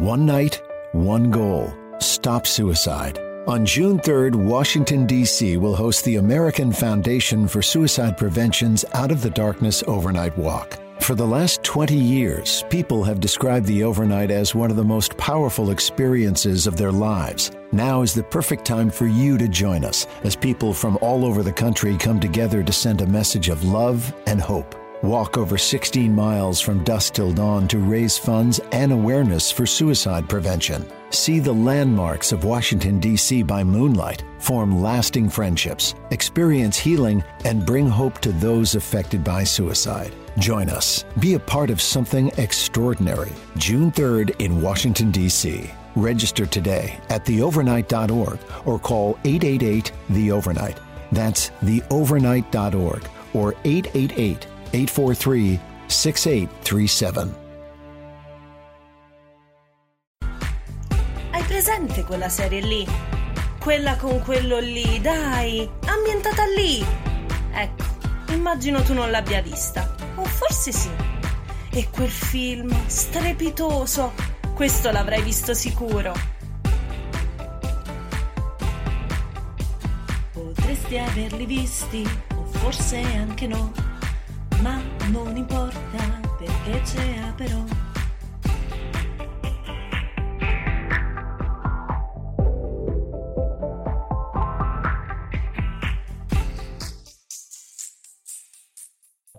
One night, one goal stop suicide. On June 3rd, Washington, D.C. will host the American Foundation for Suicide Prevention's Out of the Darkness Overnight Walk. For the last 20 years, people have described the overnight as one of the most powerful experiences of their lives. Now is the perfect time for you to join us as people from all over the country come together to send a message of love and hope. Walk over 16 miles from dusk till dawn to raise funds and awareness for suicide prevention. See the landmarks of Washington, D.C. by moonlight, form lasting friendships, experience healing, and bring hope to those affected by suicide. Join us. Be a part of something extraordinary. June 3rd in Washington, D.C. Register today at theovernight.org or call 888 The Overnight. That's theovernight.org or 888 843 6837. Hai presente quella serie lì? Quella con quello lì, dai, ambientata lì. Ecco, immagino tu non l'abbia vista. O forse sì. E quel film strepitoso, questo l'avrai visto sicuro. Potresti averli visti, o forse anche no, ma non importa perché c'è però.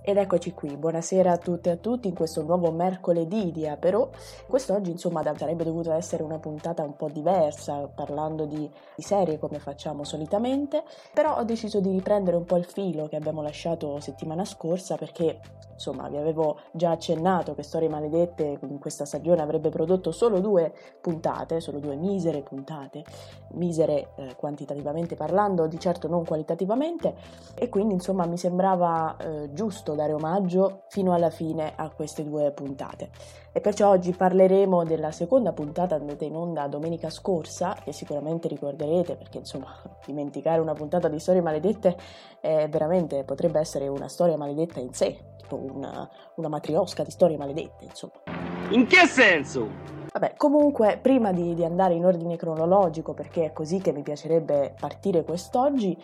Ed eccoci qui, buonasera a tutte e a tutti in questo nuovo mercoledì di Aperò. Quest'oggi insomma sarebbe dovuta essere una puntata un po' diversa, parlando di, di, serie come facciamo solitamente, però ho deciso di riprendere un po' il filo che abbiamo lasciato settimana scorsa perché insomma vi avevo già accennato che Storie Maledette in questa stagione avrebbe prodotto solo due puntate, solo due misere puntate, misere eh, quantitativamente parlando, di certo non qualitativamente, e quindi insomma mi sembrava eh, giusto dare omaggio fino alla fine a queste due puntate. E perciò oggi parleremo della seconda puntata andata in onda domenica scorsa, che sicuramente ricorderete perché insomma dimenticare una puntata di storie maledette è veramente potrebbe essere una storia maledetta in sé, tipo una, una matriosca di storie maledette, insomma. In che senso? Vabbè, comunque, prima di, di, andare in ordine cronologico, perché è così che mi piacerebbe partire quest'oggi,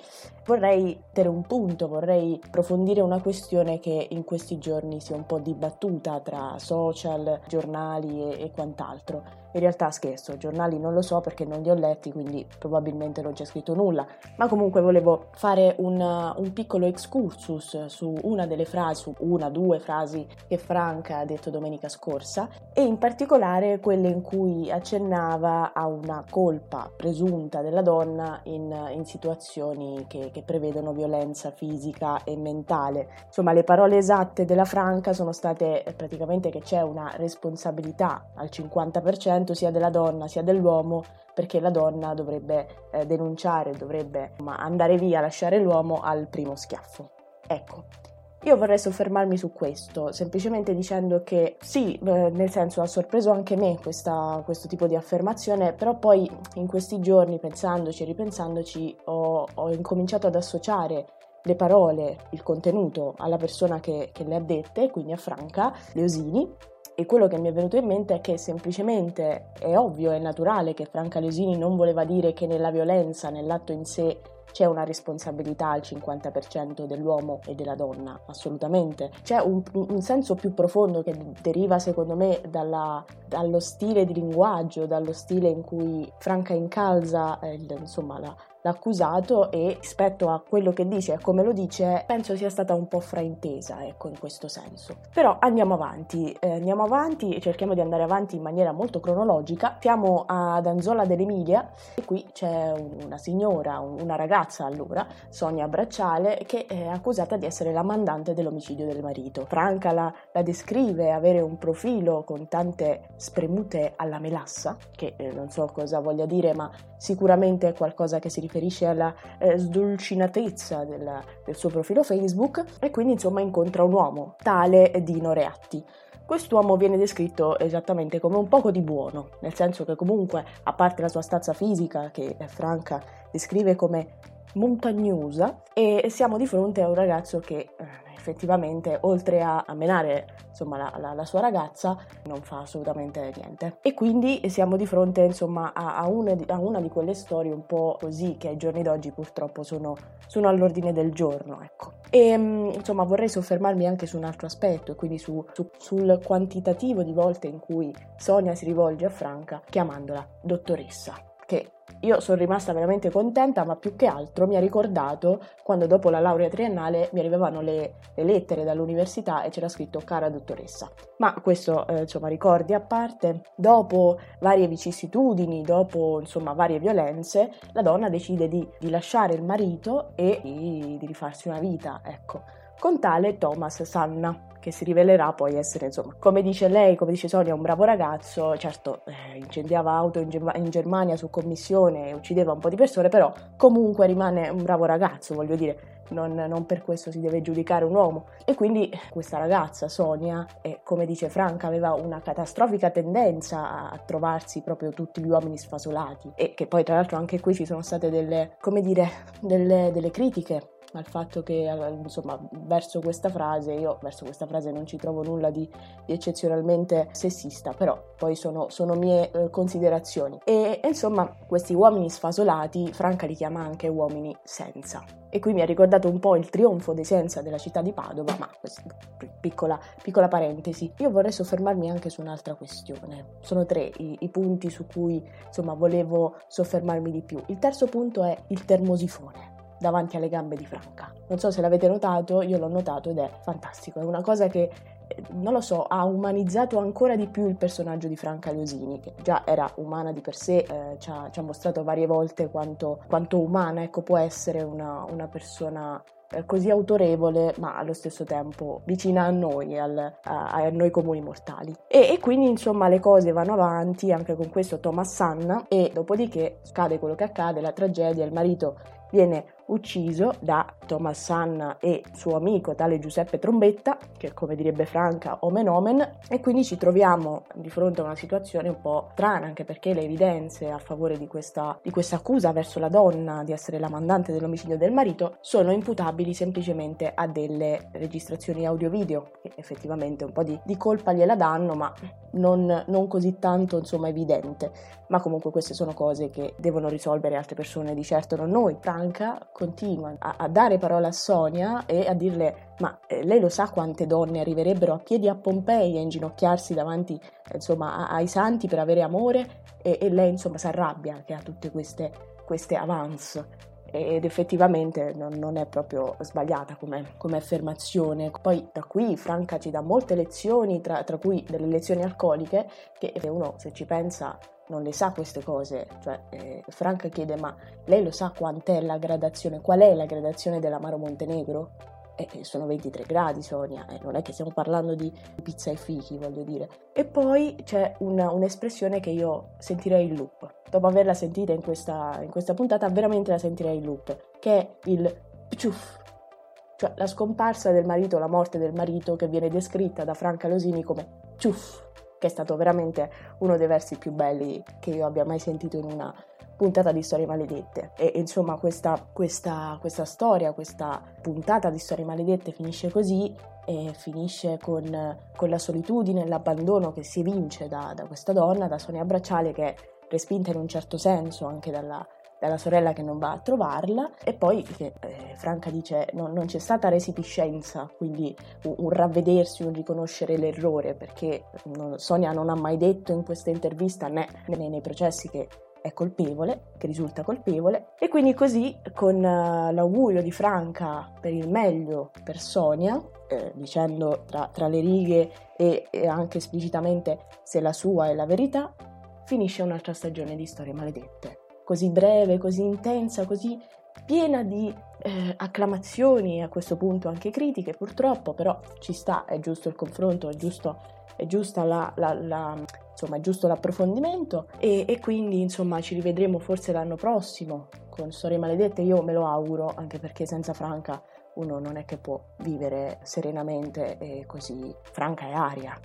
vorrei mettere un punto, vorrei approfondire una questione che in questi giorni si è un po' dibattuta tra social, giornali e, e quant'altro. In realtà scherzo, giornali non lo so perché non li ho letti, quindi probabilmente non c'è scritto nulla, ma comunque volevo fare una, un piccolo excursus su una delle frasi, su una, due frasi che Franca ha detto domenica scorsa e in particolare quelle in cui accennava a una colpa presunta della donna in, in situazioni che, che prevedono violenza fisica e mentale. Insomma, le parole esatte della Franca sono state praticamente che c'è una responsabilità al 50% sia della donna sia dell'uomo perché la donna dovrebbe eh, denunciare, dovrebbe ma, andare via, lasciare l'uomo al primo schiaffo. Ecco, io vorrei soffermarmi su questo, semplicemente dicendo che sì, eh, nel senso ha sorpreso anche me questa, questo tipo di affermazione, però poi in questi giorni, pensandoci e ripensandoci, ho, ho incominciato ad associare le parole, il contenuto alla persona che, che le ha dette, quindi a Franca Leosini, e quello che mi è venuto in mente è che semplicemente è ovvio, è naturale che Franca Leosini non voleva dire che nella violenza, nell'atto in sé, c'è una responsabilità al 50% dell'uomo e della donna, assolutamente. C'è un, un senso più profondo che deriva, secondo me, dalla, dallo stile di linguaggio, dallo stile in cui Franca incalza eh, insomma, la, l'accusato e rispetto a quello che dice e come lo dice penso sia stata un po' fraintesa ecco in questo senso. Però andiamo avanti eh, andiamo avanti e cerchiamo di andare avanti in maniera molto cronologica. Siamo ad Anzola dell'Emilia e qui c'è una signora una ragazza allora Sonia Bracciale che è accusata di essere la mandante dell'omicidio del marito. Franca la, la descrive avere un profilo con tante spremute alla melassa che eh, non so cosa voglia dire ma sicuramente è qualcosa che si riferisce alla eh, sdolcinatezza del, del suo profilo Facebook e quindi insomma incontra un uomo, tale Dino Reatti. Quest'uomo viene descritto esattamente come un poco di buono, nel senso che comunque, a parte la sua stazza fisica, che Franca descrive come montagnosa e siamo di fronte a un ragazzo che eh, effettivamente oltre a, menare insomma, la, la, la, sua ragazza non fa assolutamente niente. E quindi siamo di fronte insomma, a, a, una di, a, una di, quelle storie un po' così che ai giorni d'oggi purtroppo sono, sono all'ordine del giorno. Ecco. E mm, insomma vorrei soffermarmi anche su un altro aspetto, quindi su, su, sul quantitativo di volte in cui Sonia si rivolge a Franca chiamandola dottoressa, che io sono rimasta veramente contenta, ma più che altro mi ha ricordato quando dopo la laurea triennale mi arrivavano le, le lettere dall'università e c'era scritto cara dottoressa. Ma questo, eh, insomma, ricordi a parte, dopo varie vicissitudini, dopo insomma varie violenze, la donna decide di, di lasciare il marito e di, di rifarsi una vita, ecco con tale Thomas Sanna, che si rivelerà poi essere, insomma, come dice lei, come dice Sonia, un bravo ragazzo, certo eh, incendiava auto in, Ge- in, Germania su commissione e uccideva un po' di persone, però comunque rimane un bravo ragazzo, voglio dire, non, non, per questo si deve giudicare un uomo. E quindi questa ragazza, Sonia, eh, come dice Franca, aveva una catastrofica tendenza a, trovarsi proprio tutti gli uomini sfasolati e che poi tra l'altro anche qui ci sono state delle, come dire, delle, delle critiche al fatto che insomma verso questa frase io verso questa frase non ci trovo nulla di, di eccezionalmente sessista però poi sono, sono mie eh, considerazioni. E, e, insomma questi uomini sfasolati Franca li chiama anche uomini senza. E qui mi ha ricordato un po' il trionfo dei senza della città di Padova ma piccola, piccola parentesi. Io vorrei soffermarmi anche su un'altra questione. Sono tre i, i punti su cui insomma volevo soffermarmi di più. Il terzo punto è il termosifone davanti alle gambe di Franca. Non so se l'avete notato, io l'ho notato ed è fantastico, è una cosa che eh, non lo so, ha umanizzato ancora di più il personaggio di Franca Leosini, che già era umana di per sé, eh, ci, ha, ci, ha, mostrato varie volte quanto, quanto umana ecco, può essere una, una persona eh, così autorevole ma allo stesso tempo vicina a noi, al, a, a, noi comuni mortali. E, e, quindi insomma le cose vanno avanti anche con questo Thomas Sanna e dopodiché accade quello che accade, la tragedia, il marito viene ucciso da Thomas Sanna e suo amico tale Giuseppe Trombetta, che come direbbe Franca omen omen, e quindi ci troviamo di fronte a una situazione un po' strana, anche perché le evidenze a favore di questa, di questa accusa verso la donna di essere la mandante dell'omicidio del marito sono imputabili semplicemente a delle registrazioni audio-video, che effettivamente un po' di, di colpa gliela danno, ma non, non così tanto insomma evidente. Ma comunque queste sono cose che devono risolvere altre persone, di certo non noi. Franca continua a, a dare parola a Sonia e a dirle ma eh, lei lo sa quante donne arriverebbero a piedi a Pompei a inginocchiarsi davanti insomma a, ai santi per avere amore? E, e lei insomma si arrabbia che ha tutte queste, queste avance ed effettivamente non, non è proprio sbagliata come, affermazione. Poi da qui Franca ci dà molte lezioni, tra, tra, cui delle lezioni alcoliche, che uno se ci pensa non le sa queste cose, cioè eh, Franca chiede ma lei lo sa quant'è la gradazione, qual è la gradazione dell'amaro Montenegro? E sono 23 gradi Sonia, eh, non è che stiamo parlando di pizza e fichi voglio dire. E poi c'è una, un'espressione che io sentirei in loop, dopo averla sentita in questa, in questa puntata veramente la sentirei in loop, che è il pciuff, cioè la scomparsa del marito, la morte del marito che viene descritta da Franca Losini come ciuff che è stato veramente uno dei versi più belli che io abbia mai sentito in una puntata di Storie Maledette. E, insomma, questa, questa, questa storia, questa puntata di Storie Maledette finisce così e finisce con, con la solitudine e l'abbandono che si evince da, da, questa donna, da Sonia Bracciale, che è respinta in un certo senso anche dalla, dalla sorella che non va a trovarla e poi che eh, Franca dice no, non c'è stata resipiscenza, quindi un, un, ravvedersi, un riconoscere l'errore perché non, Sonia non ha mai detto in questa intervista né, né nei processi che è colpevole, che risulta colpevole e quindi così con uh, l'augurio di Franca per il meglio per Sonia, eh, dicendo tra, tra, le righe e, e anche esplicitamente se la sua è la verità, finisce un'altra stagione di storie maledette. Così breve, così intensa, così piena di eh, acclamazioni, a questo punto anche critiche, purtroppo, però ci sta, è giusto il confronto, è giusto, è giusta la, la, la insomma, è giusto l'approfondimento e, e, quindi insomma ci rivedremo forse l'anno prossimo con Storie Maledette, io me lo auguro, anche perché senza Franca uno non è che può vivere serenamente e così Franca è aria,